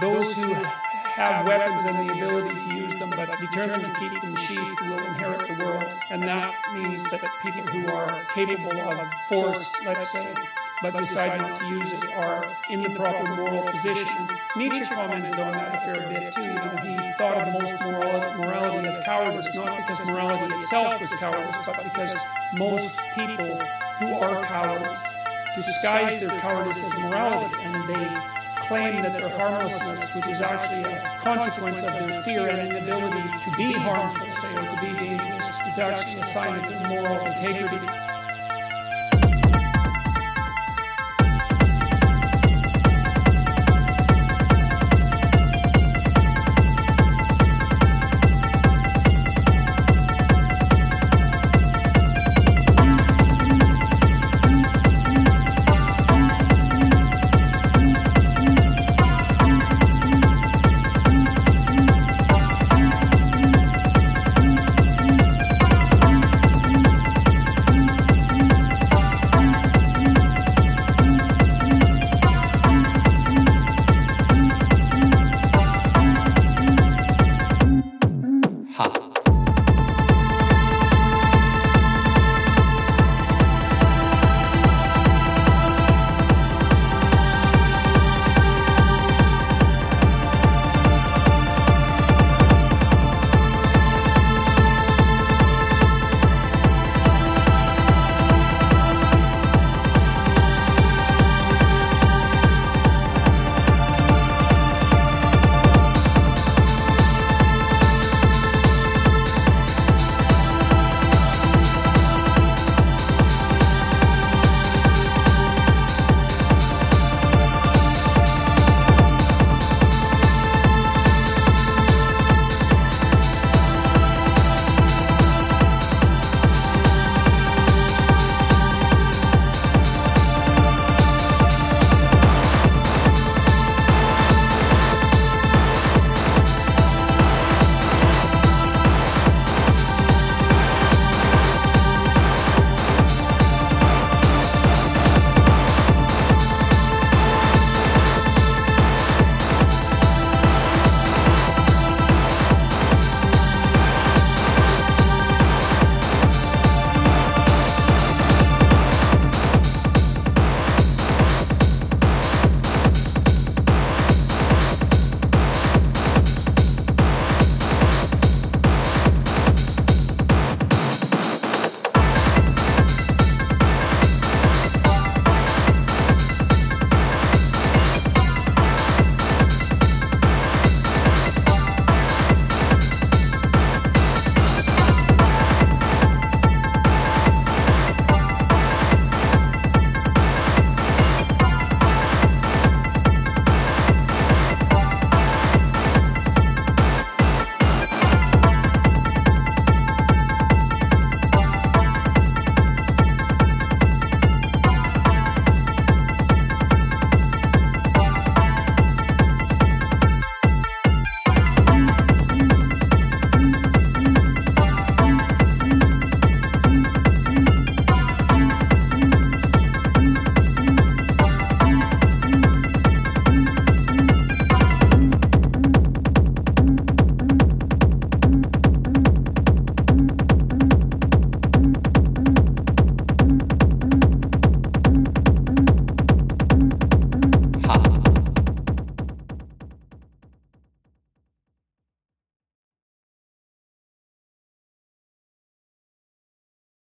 those who have weapons and the ability to use them, but determined to keep them sheathed, will inherit the world. And that means that people who are capable of force, let's say, but decide not to use it, are in the proper moral position. Nietzsche commented on that a fair bit too. You know, he thought of most moral, morality as cowardice, not because morality itself was cowardice, but because most people who are cowards disguise their cowardice as morality, and they claim that their harmlessness, which is actually a consequence of their fear and inability to be harmful, say, or to be dangerous, is actually a sign of their moral integrity.